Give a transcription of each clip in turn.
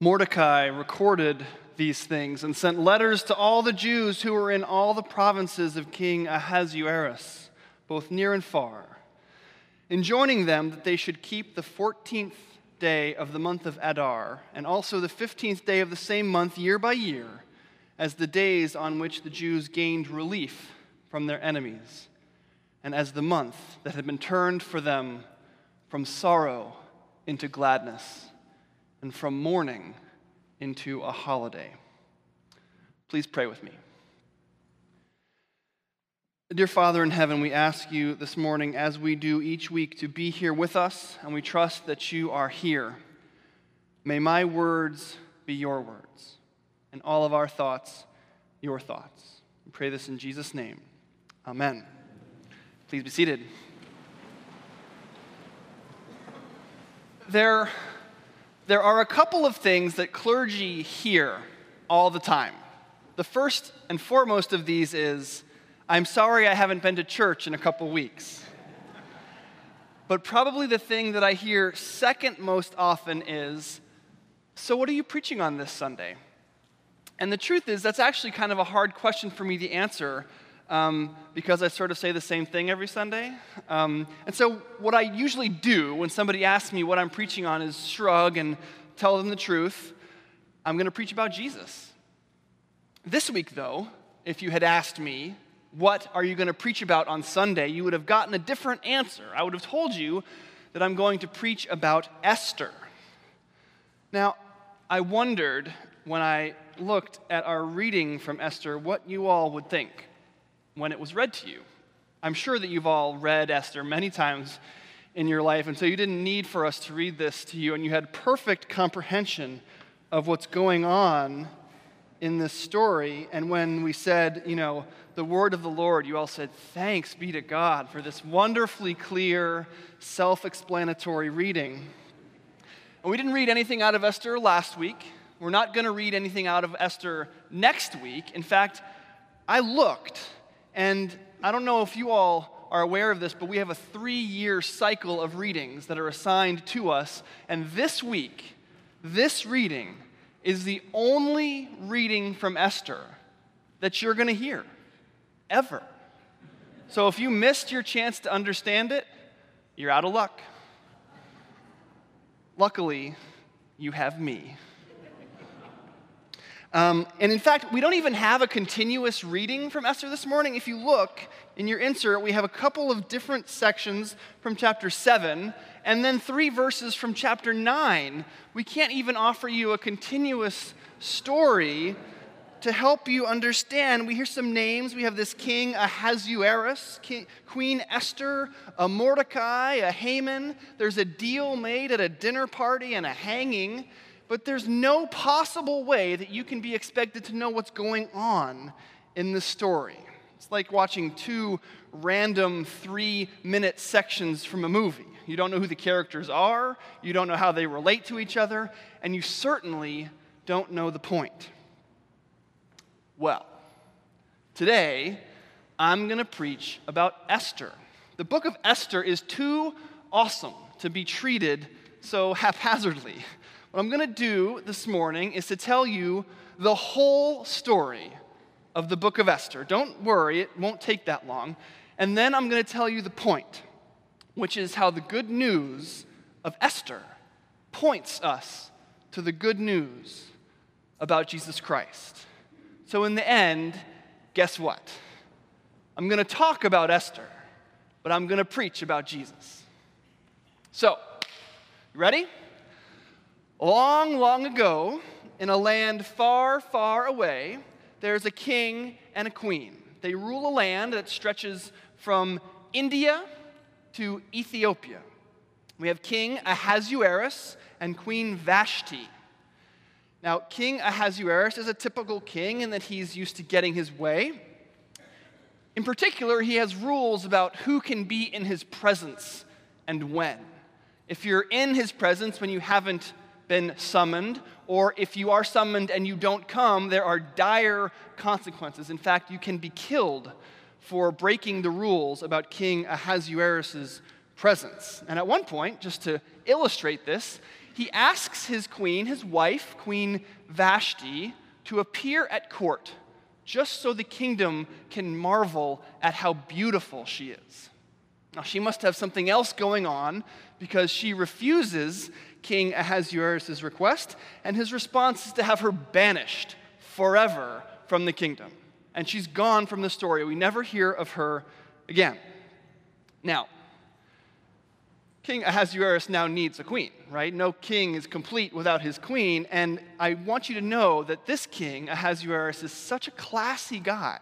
Mordecai recorded these things and sent letters to all the Jews who were in all the provinces of King Ahasuerus, both near and far, enjoining them that they should keep the 14th day of the month of Adar, and also the 15th day of the same month year by year, as the days on which the Jews gained relief from their enemies, and as the month that had been turned for them from sorrow into gladness and from mourning into a holiday. Please pray with me. Dear Father in heaven, we ask you this morning, as we do each week, to be here with us, and we trust that you are here. May my words be your words, and all of our thoughts your thoughts. We pray this in Jesus' name. Amen. Please be seated. There there are a couple of things that clergy hear all the time. The first and foremost of these is, I'm sorry I haven't been to church in a couple weeks. But probably the thing that I hear second most often is, So, what are you preaching on this Sunday? And the truth is, that's actually kind of a hard question for me to answer um, because I sort of say the same thing every Sunday. Um, and so, what I usually do when somebody asks me what I'm preaching on is shrug and tell them the truth. I'm going to preach about Jesus. This week, though, if you had asked me, what are you going to preach about on Sunday? You would have gotten a different answer. I would have told you that I'm going to preach about Esther. Now, I wondered when I looked at our reading from Esther what you all would think when it was read to you. I'm sure that you've all read Esther many times in your life, and so you didn't need for us to read this to you, and you had perfect comprehension of what's going on in this story. And when we said, you know, the word of the Lord, you all said, Thanks be to God for this wonderfully clear, self explanatory reading. And we didn't read anything out of Esther last week. We're not going to read anything out of Esther next week. In fact, I looked and I don't know if you all are aware of this, but we have a three year cycle of readings that are assigned to us. And this week, this reading is the only reading from Esther that you're going to hear, ever. So if you missed your chance to understand it, you're out of luck. Luckily, you have me. Um, and in fact, we don't even have a continuous reading from Esther this morning. If you look in your insert, we have a couple of different sections from chapter 7 and then three verses from chapter 9. We can't even offer you a continuous story to help you understand. We hear some names. We have this king Ahasuerus, king, Queen Esther, a Mordecai, a Haman. There's a deal made at a dinner party and a hanging but there's no possible way that you can be expected to know what's going on in the story. It's like watching two random three minute sections from a movie. You don't know who the characters are, you don't know how they relate to each other, and you certainly don't know the point. Well, today I'm going to preach about Esther. The book of Esther is too awesome to be treated so haphazardly. What I'm going to do this morning is to tell you the whole story of the book of Esther. Don't worry, it won't take that long. And then I'm going to tell you the point, which is how the good news of Esther points us to the good news about Jesus Christ. So, in the end, guess what? I'm going to talk about Esther, but I'm going to preach about Jesus. So, ready? Long, long ago, in a land far, far away, there's a king and a queen. They rule a land that stretches from India to Ethiopia. We have King Ahasuerus and Queen Vashti. Now, King Ahasuerus is a typical king in that he's used to getting his way. In particular, he has rules about who can be in his presence and when. If you're in his presence when you haven't been summoned, or if you are summoned and you don't come, there are dire consequences. In fact, you can be killed for breaking the rules about King Ahasuerus' presence. And at one point, just to illustrate this, he asks his queen, his wife, Queen Vashti, to appear at court just so the kingdom can marvel at how beautiful she is. Now, she must have something else going on because she refuses King Ahasuerus' request, and his response is to have her banished forever from the kingdom. And she's gone from the story. We never hear of her again. Now, King Ahasuerus now needs a queen, right? No king is complete without his queen. And I want you to know that this king, Ahasuerus, is such a classy guy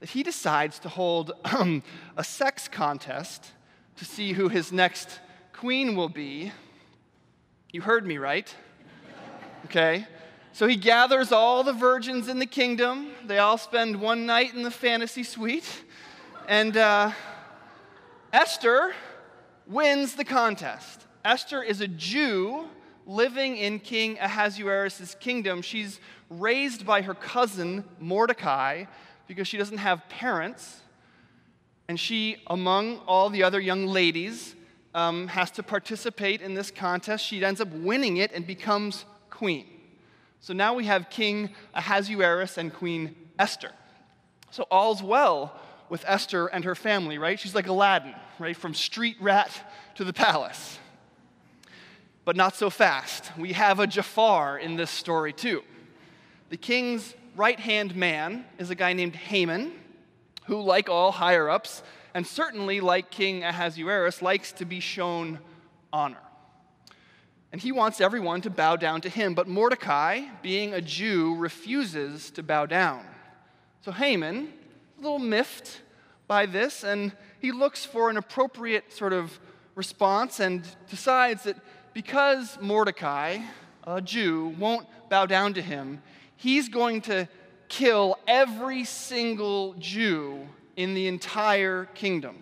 that he decides to hold um, a sex contest to see who his next queen will be. You heard me, right? Okay. So he gathers all the virgins in the kingdom. They all spend one night in the fantasy suite. And uh, Esther wins the contest. Esther is a Jew living in King Ahasuerus' kingdom. She's raised by her cousin Mordecai because she doesn't have parents. And she, among all the other young ladies, um, has to participate in this contest. She ends up winning it and becomes queen. So now we have King Ahasuerus and Queen Esther. So all's well with Esther and her family, right? She's like Aladdin, right? From street rat to the palace. But not so fast. We have a Jafar in this story, too. The king's right hand man is a guy named Haman, who, like all higher ups, and certainly like King Ahasuerus, likes to be shown honor. And he wants everyone to bow down to him, but Mordecai, being a Jew, refuses to bow down. So Haman, a little miffed by this, and he looks for an appropriate sort of response and decides that because Mordecai, a Jew, won't bow down to him, he's going to kill every single Jew in the entire kingdom.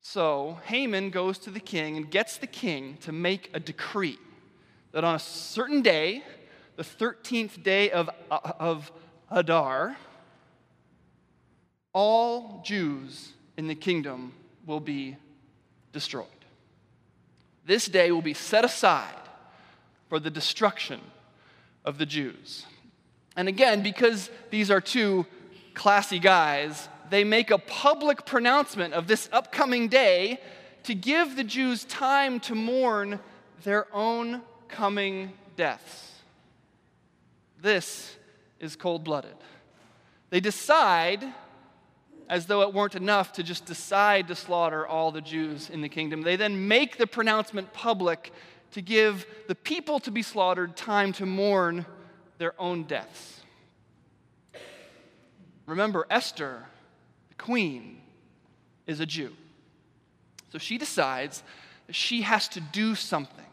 So Haman goes to the king and gets the king to make a decree that on a certain day, the 13th day of, uh, of Adar, all Jews in the kingdom will be destroyed. This day will be set aside for the destruction of the Jews. And again, because these are two classy guys, they make a public pronouncement of this upcoming day to give the Jews time to mourn their own coming deaths. This is cold blooded. They decide as though it weren't enough to just decide to slaughter all the Jews in the kingdom. They then make the pronouncement public to give the people to be slaughtered time to mourn their own deaths. Remember, Esther, the queen, is a Jew. So she decides that she has to do something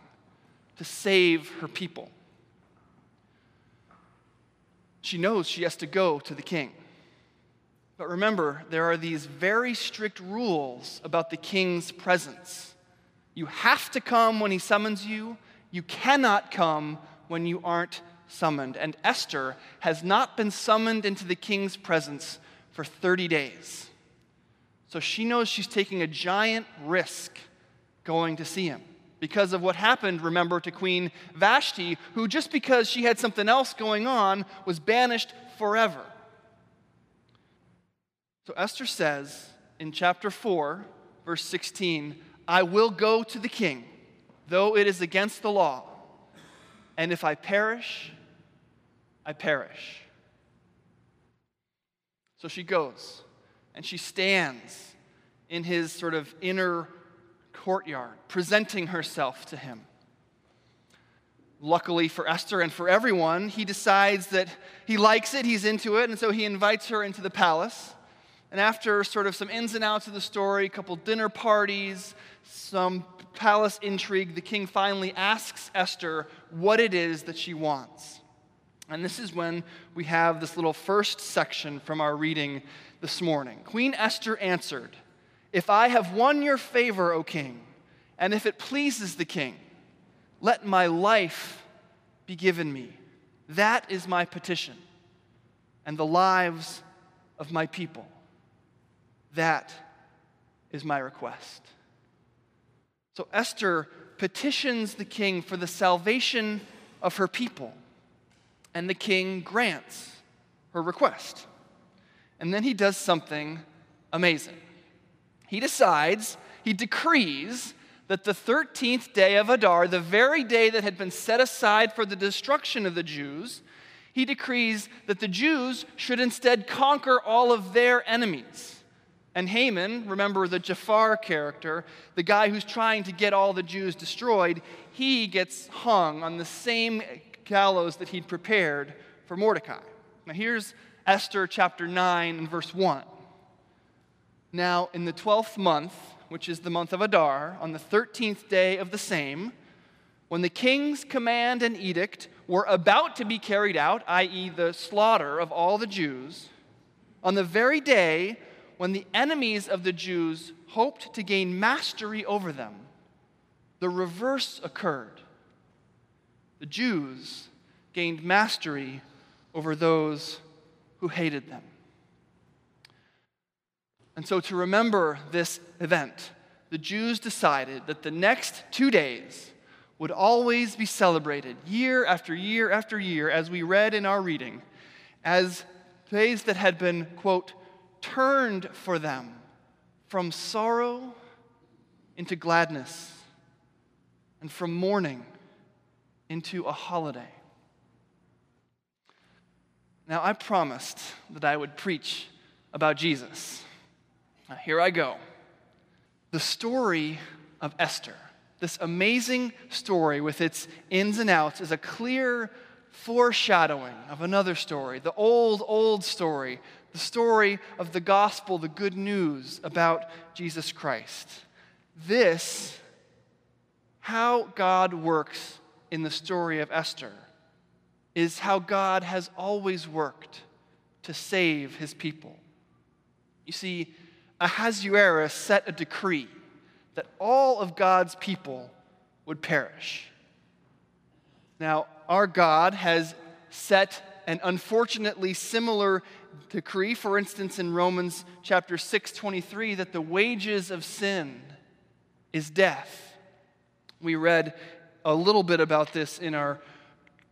to save her people. She knows she has to go to the king. But remember, there are these very strict rules about the king's presence. You have to come when he summons you, you cannot come when you aren't summoned. And Esther has not been summoned into the king's presence for 30 days. So she knows she's taking a giant risk going to see him because of what happened, remember, to Queen Vashti, who just because she had something else going on was banished forever. So Esther says in chapter 4, verse 16, I will go to the king, though it is against the law. And if I perish, I perish. So she goes and she stands in his sort of inner courtyard, presenting herself to him. Luckily for Esther and for everyone, he decides that he likes it, he's into it, and so he invites her into the palace. And after sort of some ins and outs of the story, a couple dinner parties, some palace intrigue, the king finally asks Esther what it is that she wants. And this is when we have this little first section from our reading this morning. Queen Esther answered, If I have won your favor, O king, and if it pleases the king, let my life be given me. That is my petition, and the lives of my people. That is my request. So Esther petitions the king for the salvation of her people, and the king grants her request. And then he does something amazing. He decides, he decrees that the 13th day of Adar, the very day that had been set aside for the destruction of the Jews, he decrees that the Jews should instead conquer all of their enemies. And Haman, remember the Jafar character, the guy who's trying to get all the Jews destroyed, he gets hung on the same gallows that he'd prepared for Mordecai. Now here's Esther chapter 9 and verse 1. Now, in the 12th month, which is the month of Adar, on the 13th day of the same, when the king's command and edict were about to be carried out, i.e., the slaughter of all the Jews, on the very day when the enemies of the Jews hoped to gain mastery over them, the reverse occurred. The Jews gained mastery over those who hated them. And so, to remember this event, the Jews decided that the next two days would always be celebrated year after year after year, as we read in our reading, as days that had been, quote, turned for them from sorrow into gladness and from mourning into a holiday. Now, I promised that I would preach about Jesus. Now, here I go. The story of Esther, this amazing story with its ins and outs, is a clear foreshadowing of another story, the old, old story the story of the gospel, the good news about Jesus Christ. This, how God works in the story of Esther, is how God has always worked to save his people. You see, Ahasuerus set a decree that all of God's people would perish. Now, our God has set an unfortunately similar decree, for instance, in Romans chapter 6 23, that the wages of sin is death. We read a little bit about this in our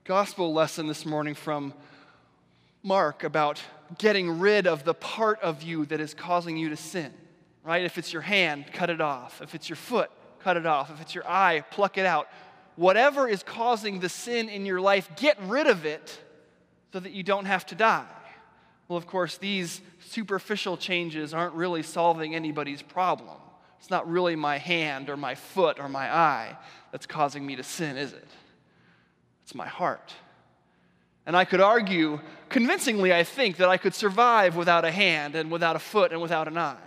gospel lesson this morning from Mark about getting rid of the part of you that is causing you to sin, right? If it's your hand, cut it off. If it's your foot, cut it off. If it's your eye, pluck it out. Whatever is causing the sin in your life, get rid of it so that you don't have to die. Well, of course, these superficial changes aren't really solving anybody's problem. It's not really my hand or my foot or my eye that's causing me to sin, is it? It's my heart. And I could argue convincingly, I think, that I could survive without a hand and without a foot and without an eye.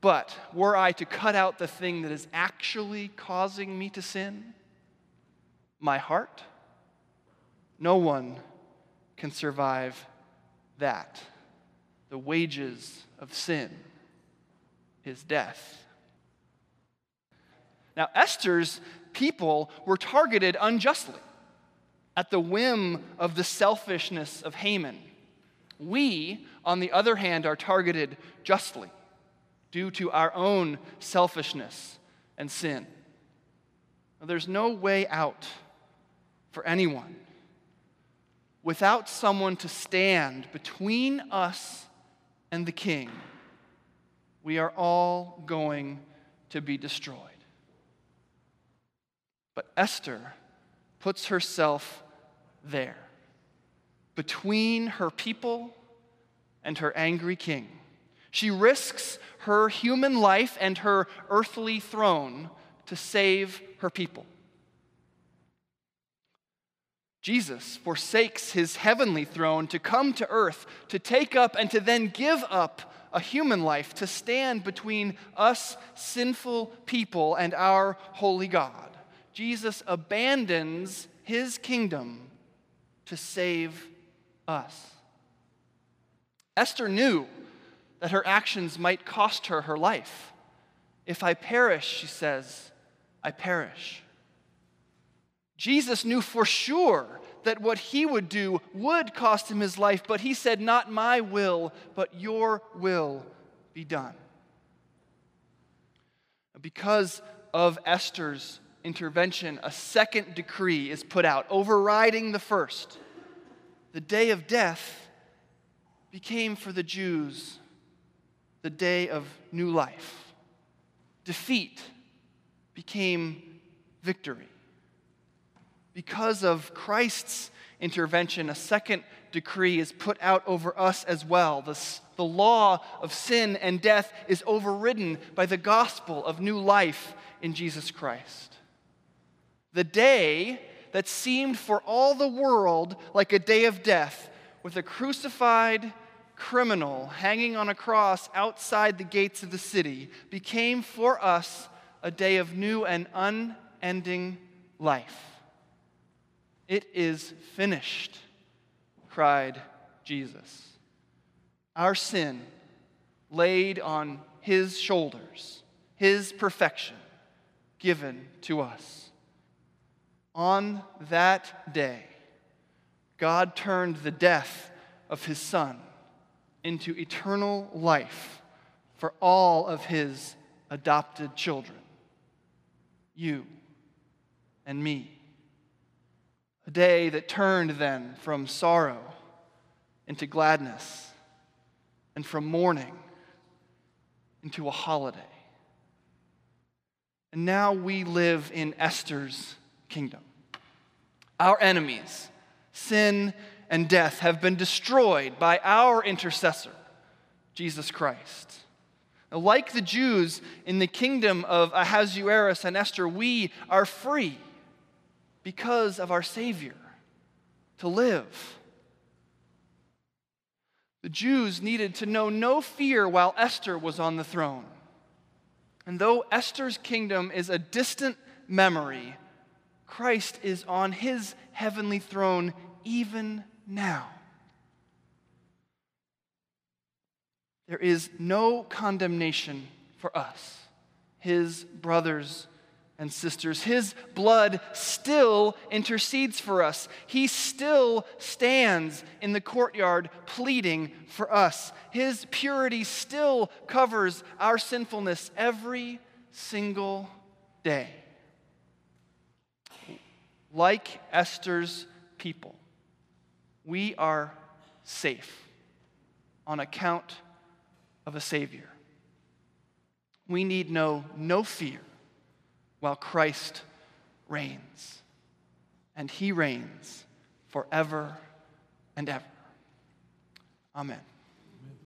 But were I to cut out the thing that is actually causing me to sin, my heart, no one can survive that. The wages of sin is death. Now, Esther's people were targeted unjustly at the whim of the selfishness of Haman. We, on the other hand, are targeted justly due to our own selfishness and sin. Now, there's no way out for anyone without someone to stand between us and the king, we are all going to be destroyed. But Esther puts herself there, between her people and her angry king. She risks her human life and her earthly throne to save her people. Jesus forsakes his heavenly throne to come to earth, to take up and to then give up a human life to stand between us sinful people and our holy God. Jesus abandons his kingdom to save us. Esther knew that her actions might cost her her life. If I perish, she says, I perish. Jesus knew for sure that what he would do would cost him his life, but he said, Not my will, but your will be done. Because of Esther's intervention, a second decree is put out, overriding the first. The day of death became for the Jews the day of new life. Defeat became victory. Because of Christ's intervention, a second decree is put out over us as well. The, the law of sin and death is overridden by the gospel of new life in Jesus Christ. The day that seemed for all the world like a day of death, with a crucified criminal hanging on a cross outside the gates of the city, became for us a day of new and unending life. It is finished, cried Jesus. Our sin laid on his shoulders, his perfection given to us. On that day, God turned the death of his son into eternal life for all of his adopted children, you and me. A day that turned then from sorrow into gladness and from mourning into a holiday. And now we live in Esther's kingdom. Our enemies, sin and death, have been destroyed by our intercessor, Jesus Christ. Now, like the Jews in the kingdom of Ahasuerus and Esther, we are free because of our Savior to live. The Jews needed to know no fear while Esther was on the throne. And though Esther's kingdom is a distant memory, Christ is on his heavenly throne even now. There is no condemnation for us, his brothers and sisters. His blood still intercedes for us. He still stands in the courtyard pleading for us. His purity still covers our sinfulness every single day. Like Esther's people, we are safe on account of a Savior. We need know no fear while Christ reigns. And he reigns forever and ever. Amen.